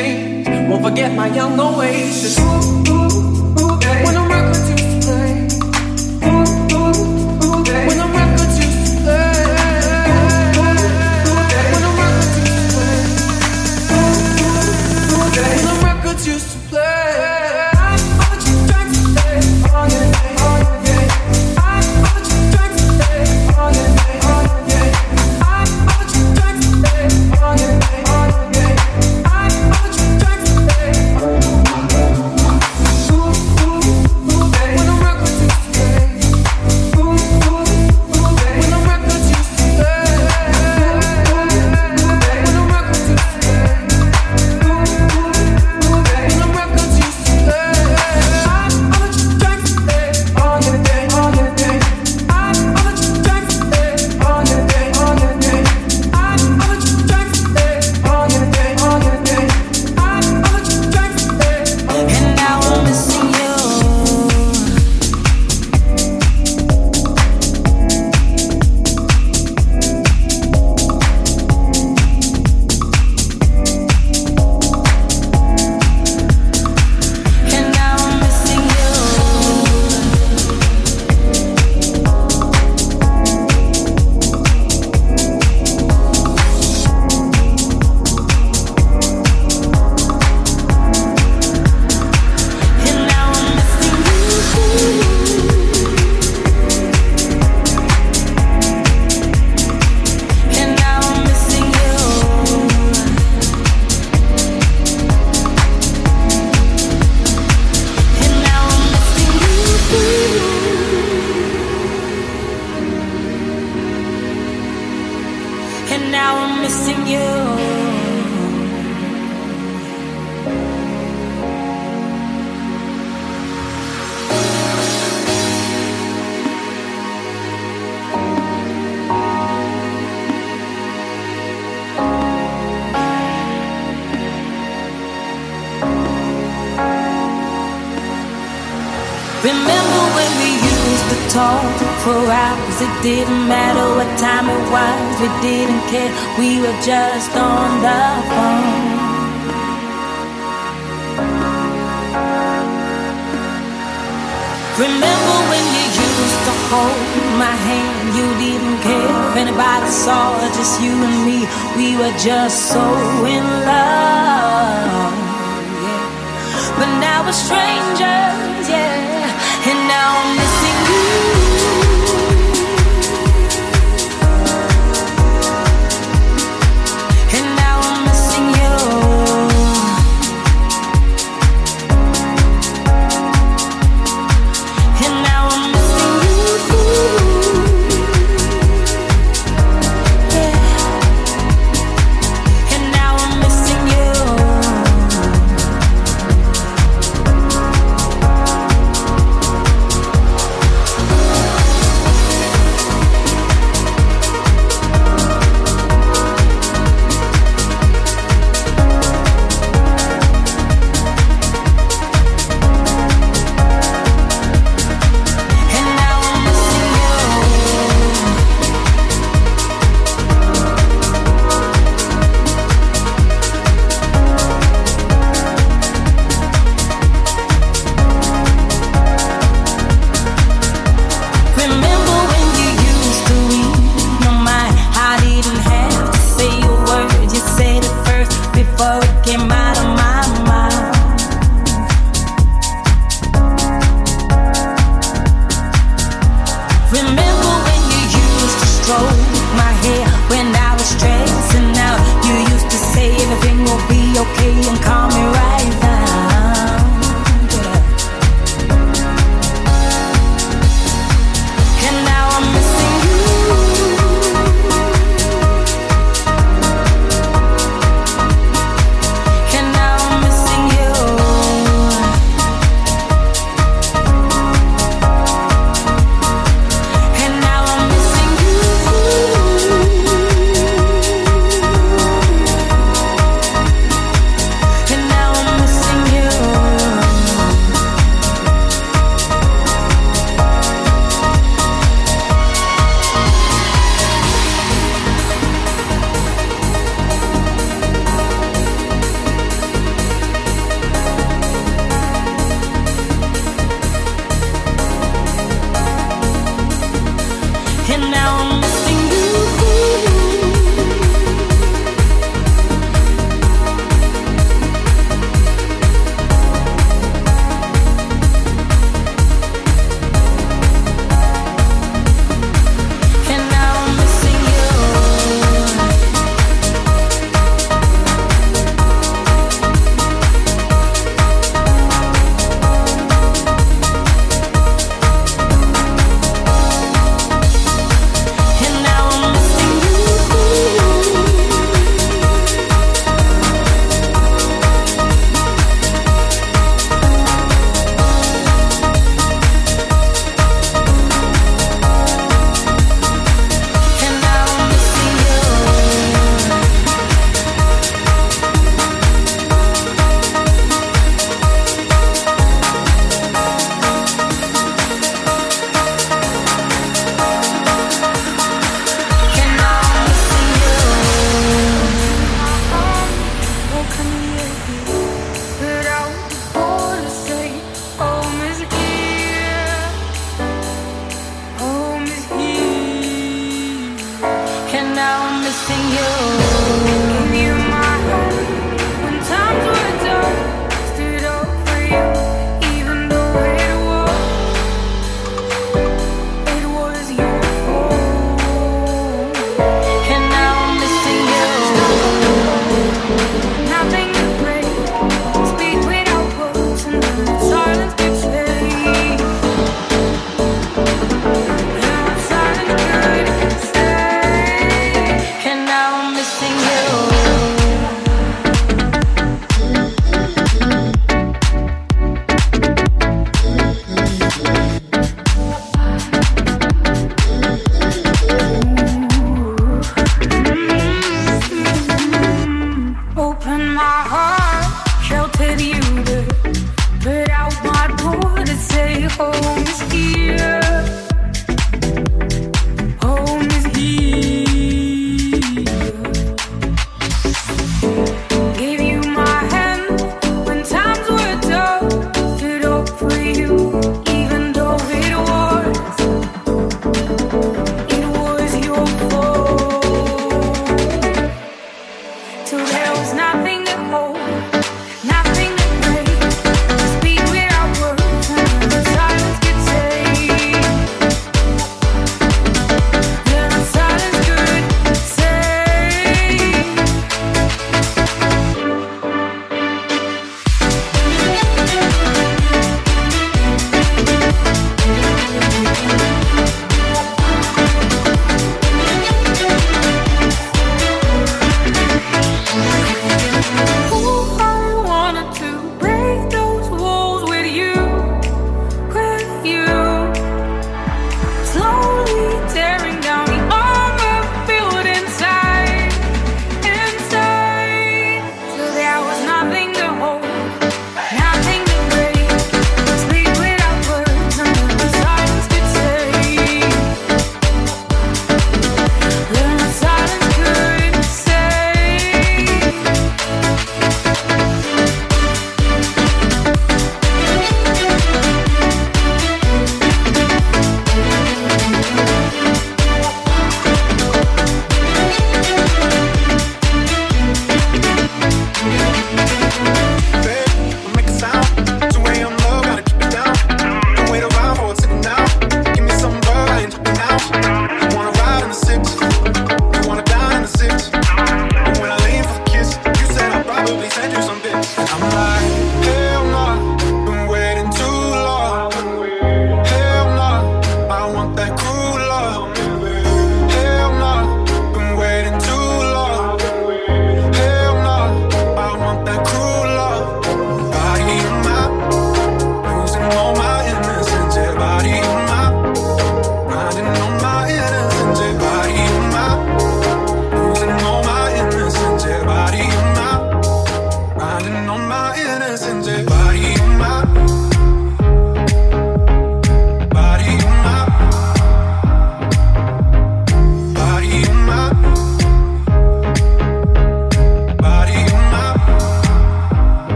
change. Won't forget my young oasis. Ooh, ooh. Just on the phone. Remember when you used to hold my hand? You didn't care if anybody saw, just you and me. We were just so in love. Yeah. But now we're strangers, yeah. And now I'm missing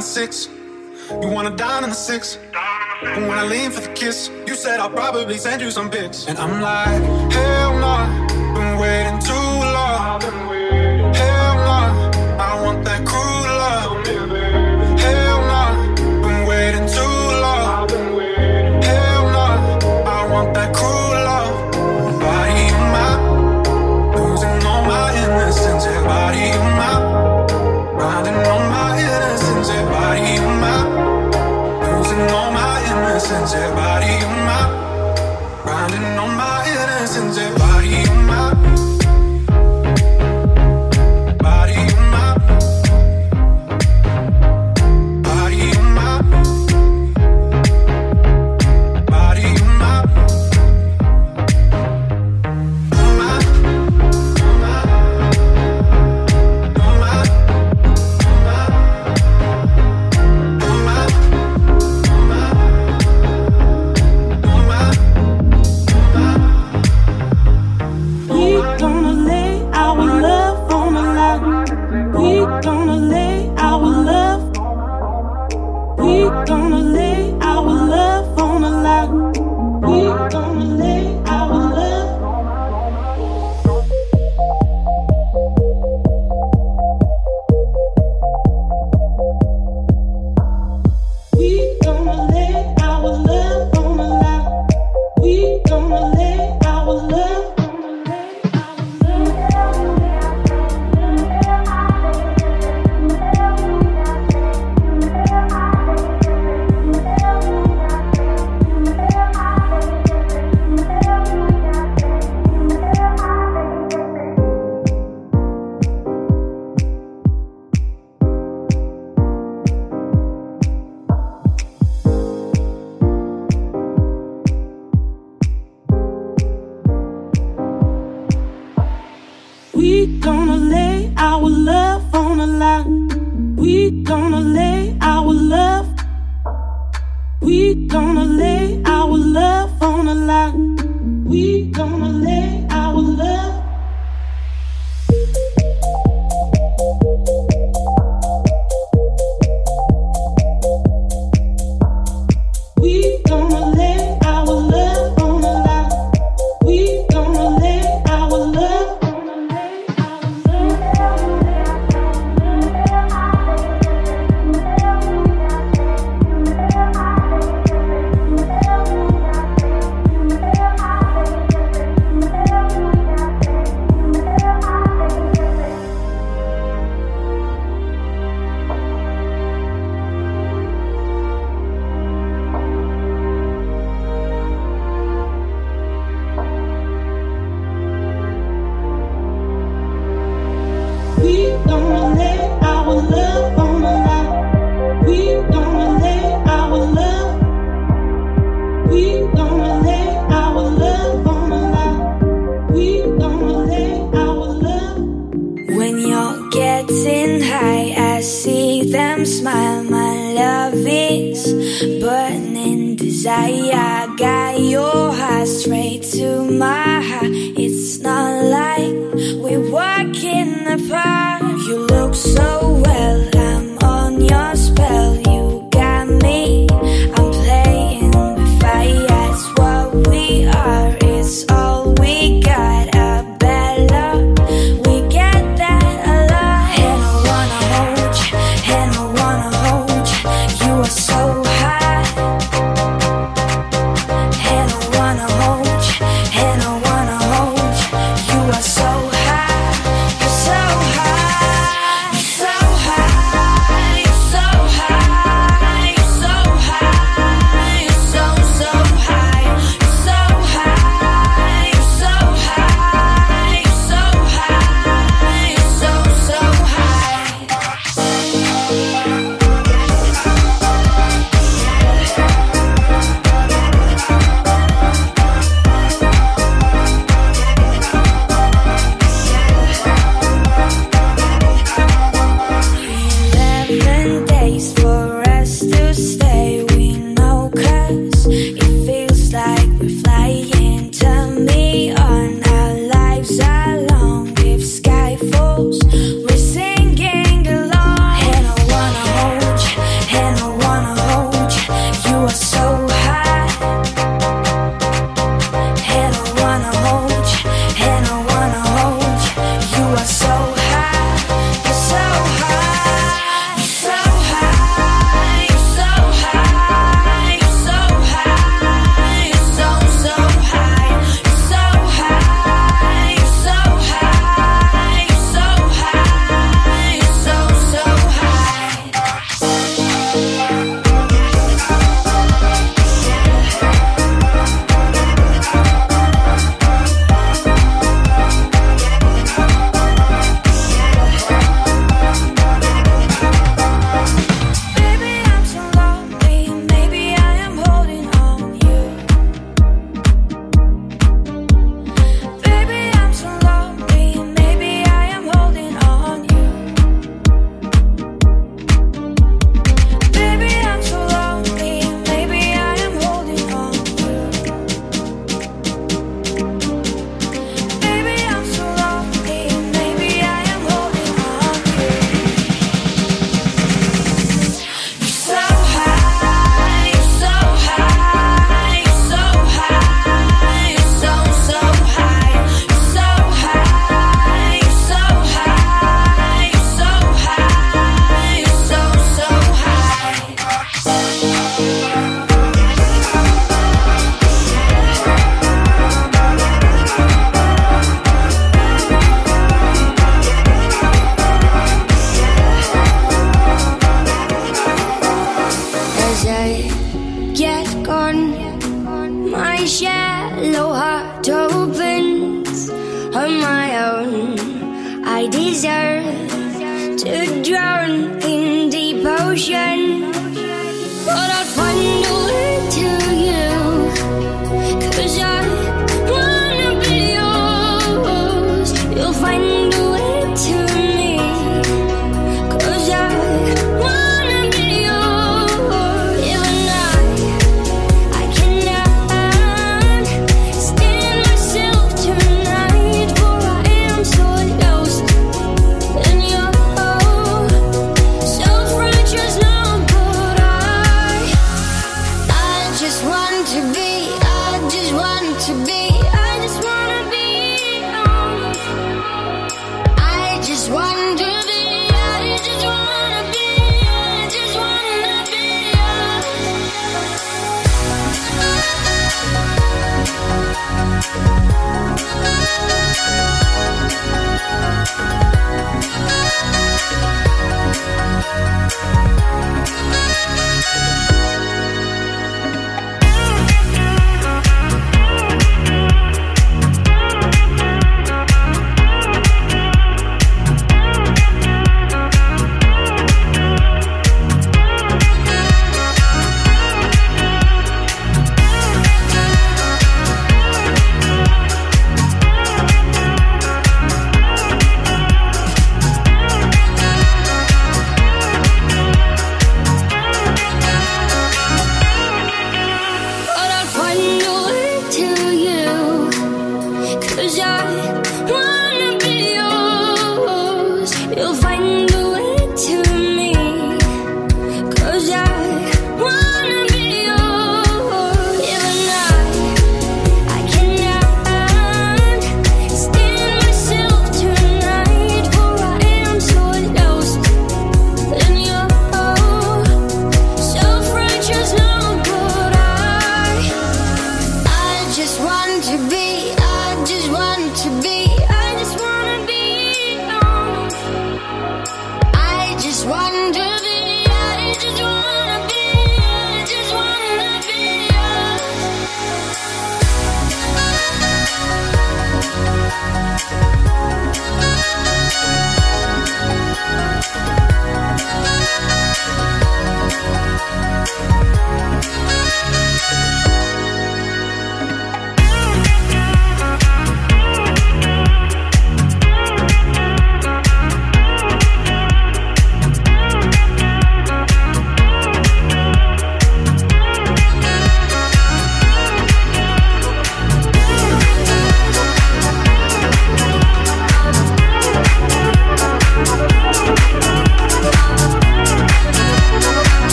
six. you wanna dine in the And when I lean for the kiss, you said I'll probably send you some pics. And I'm like, hell no, nah, been waiting too long.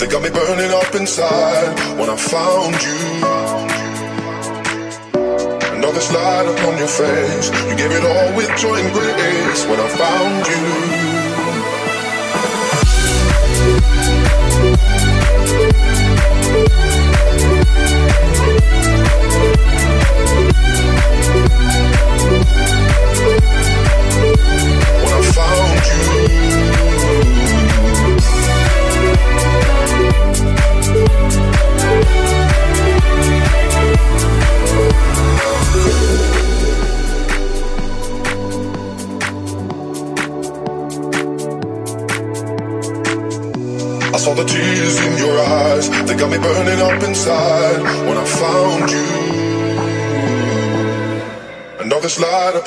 They got me burning up inside when I found you. This light upon your face. You gave it all with joy and grace when I found you. When I found you.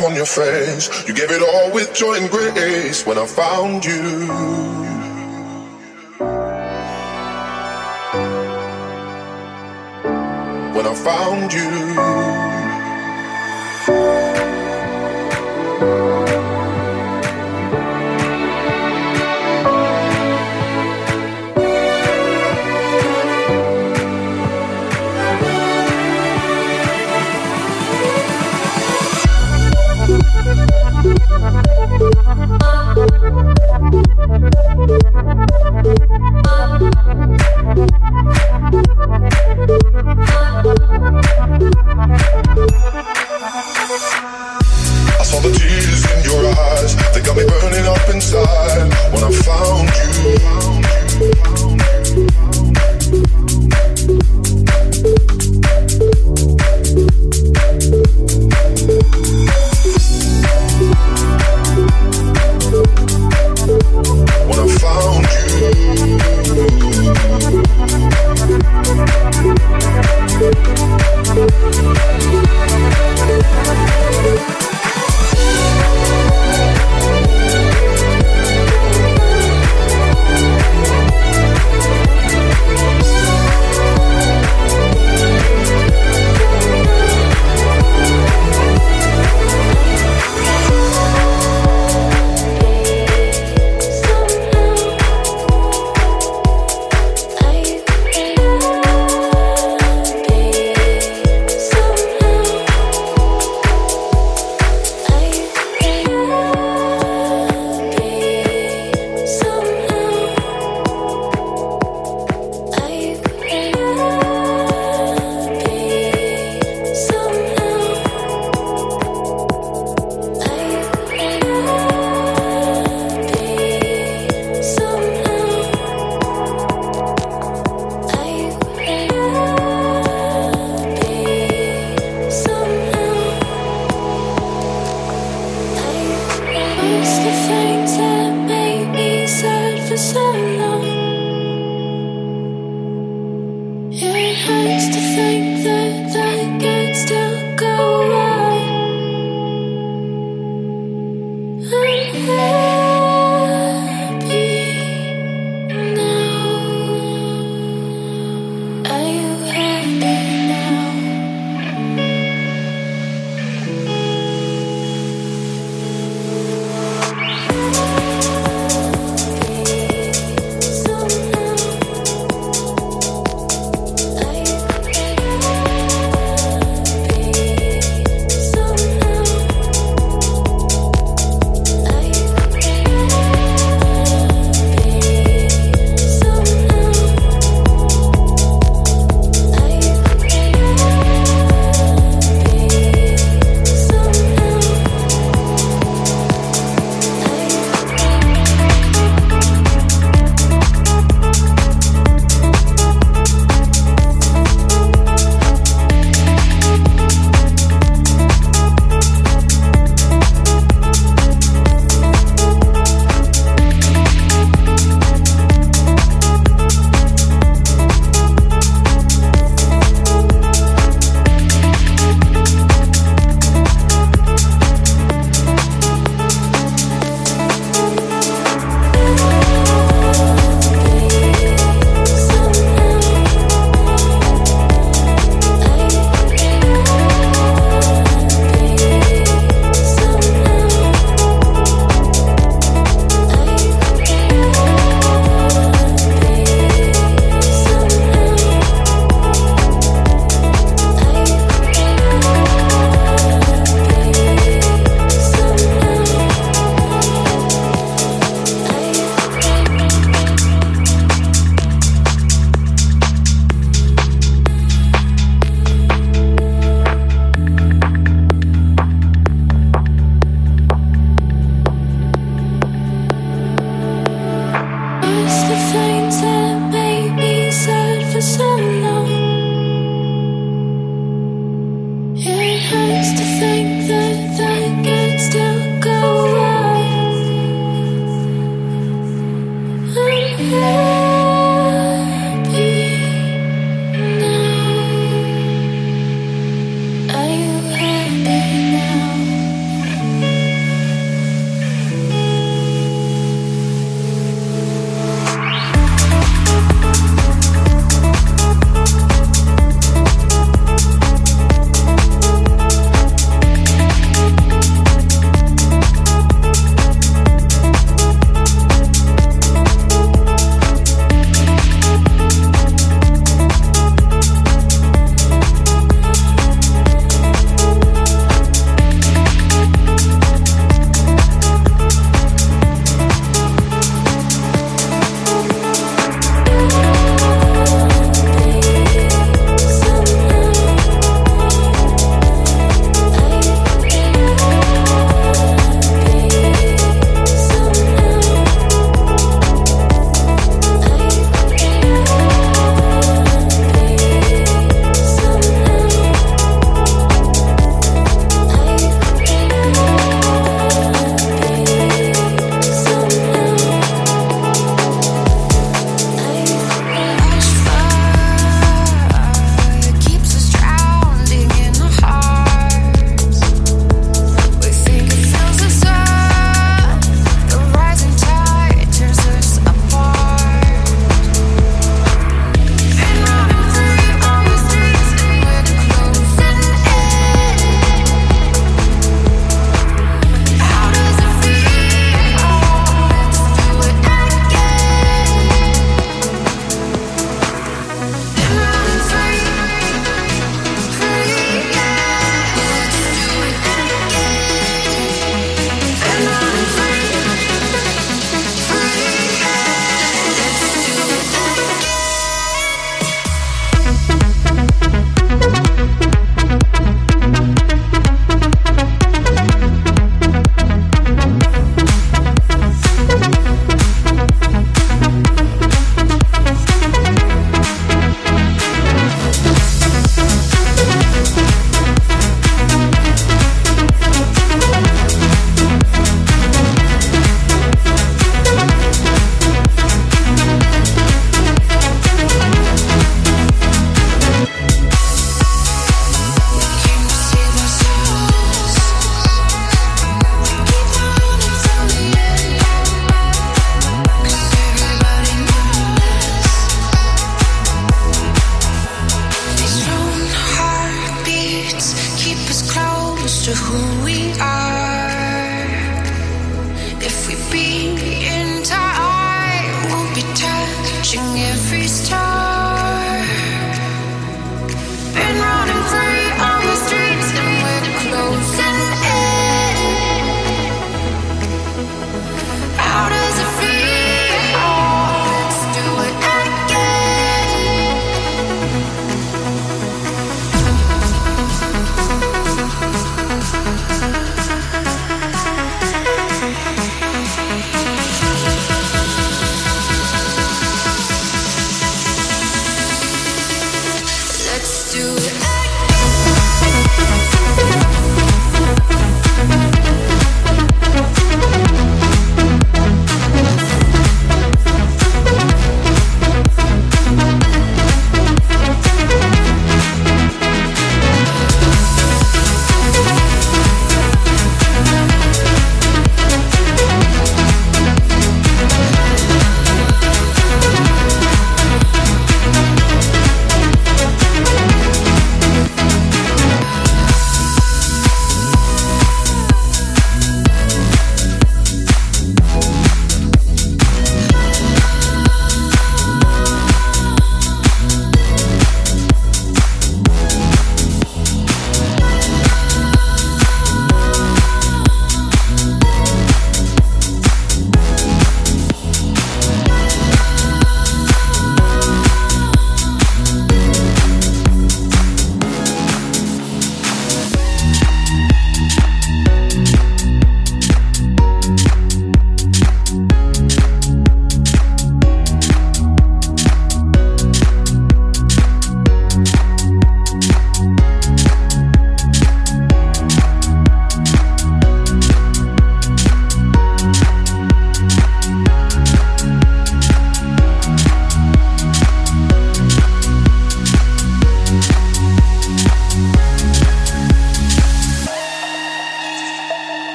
Upon your face. You gave it all with joy and grace when I found you. You.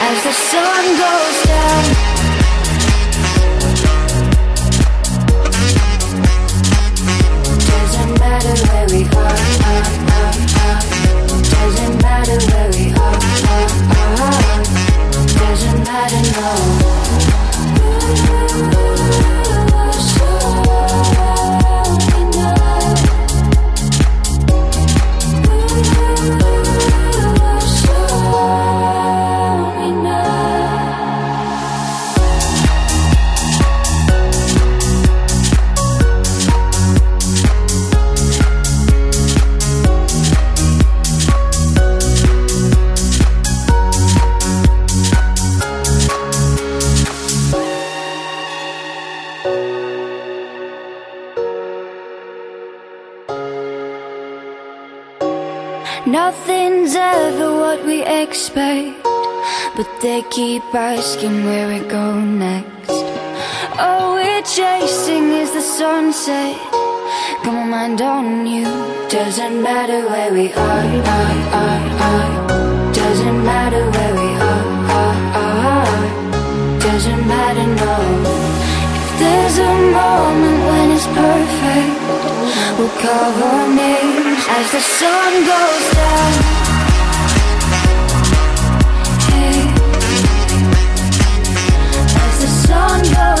As the sun goes down. Doesn't matter where they keep asking where we go next. All we're chasing is the sunset. Got my mind on you. Doesn't matter where we are, are, are, are. Doesn't matter where we are, are, are. Doesn't matter, no. If there's a moment when it's perfect, we'll our names as the sun goes down. Hey.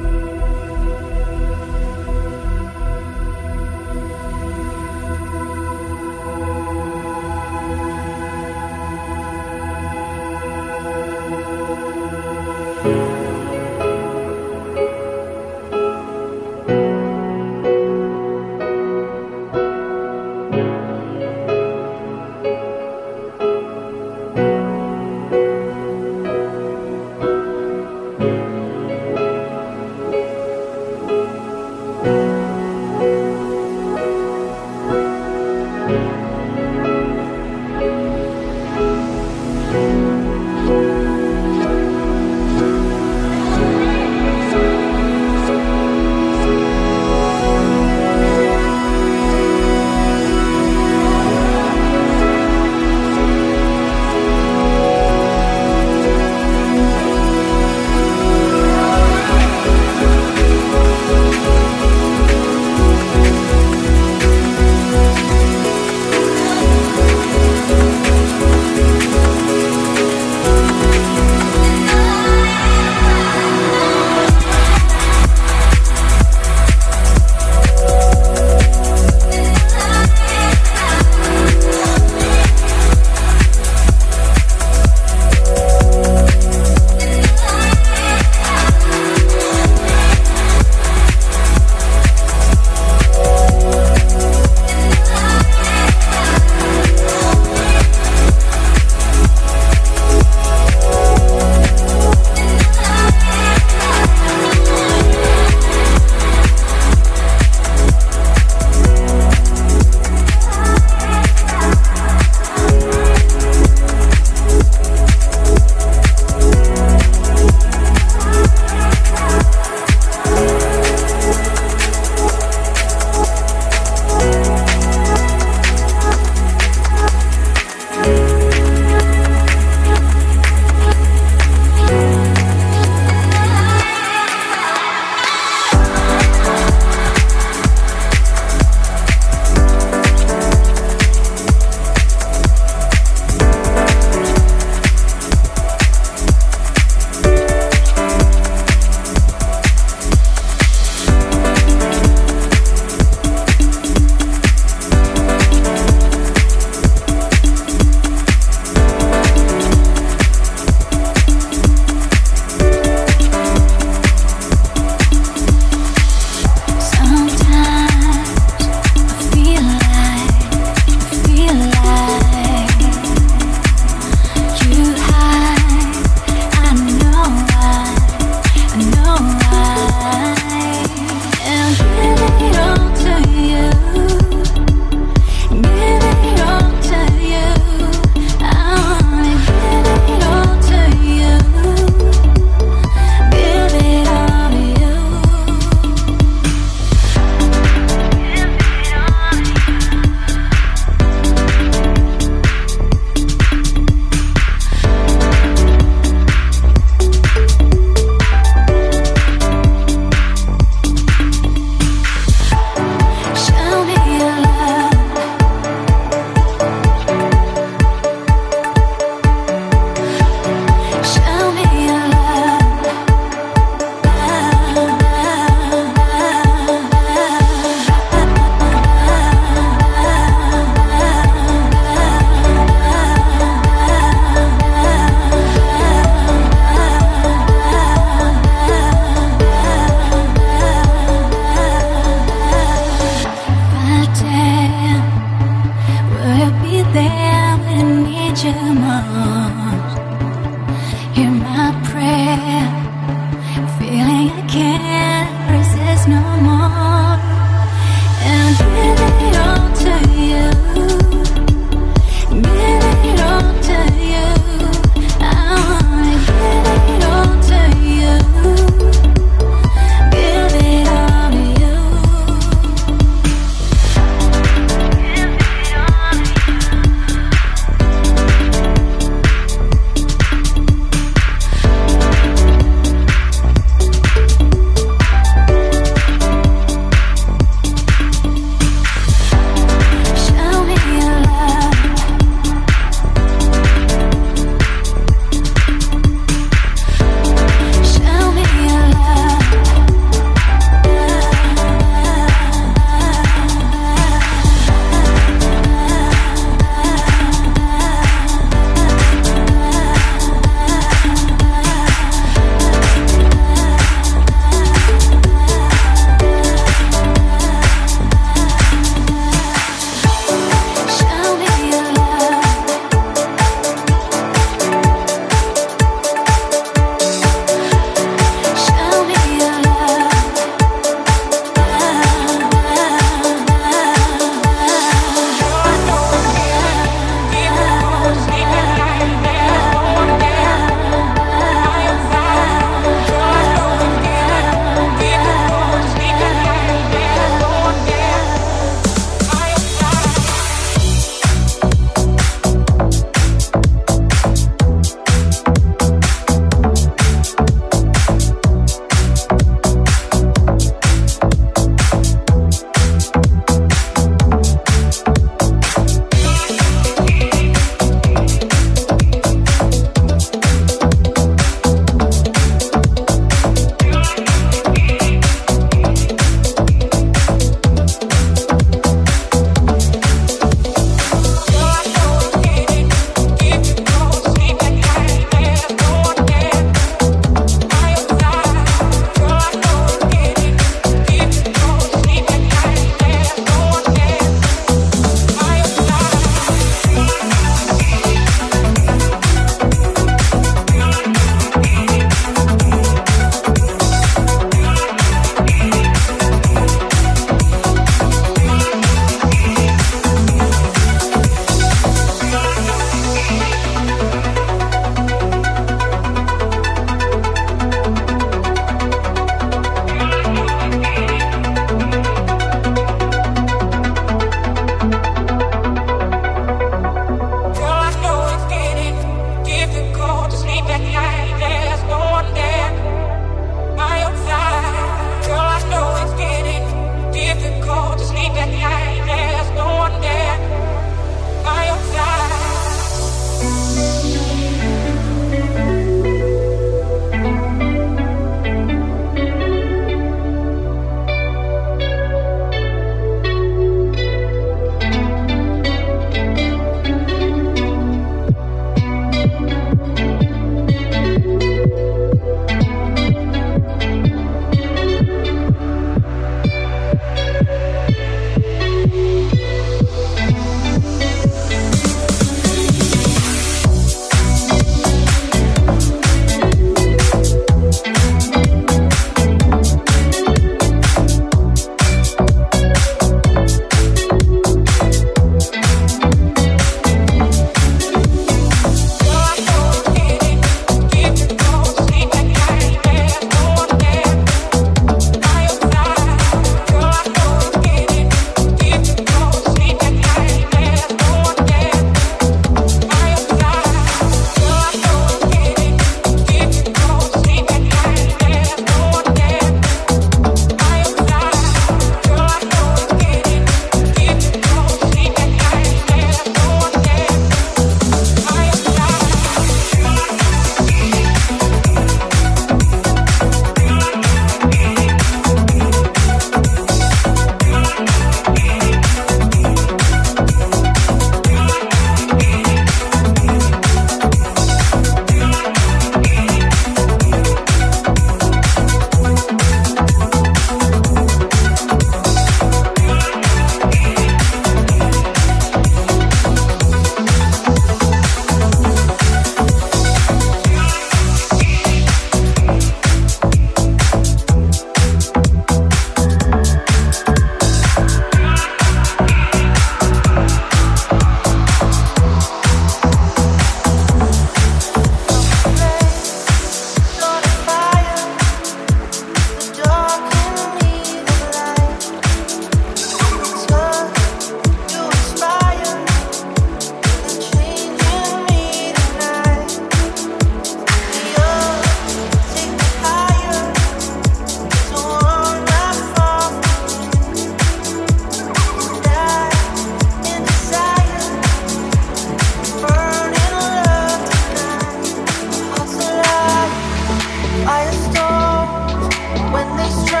For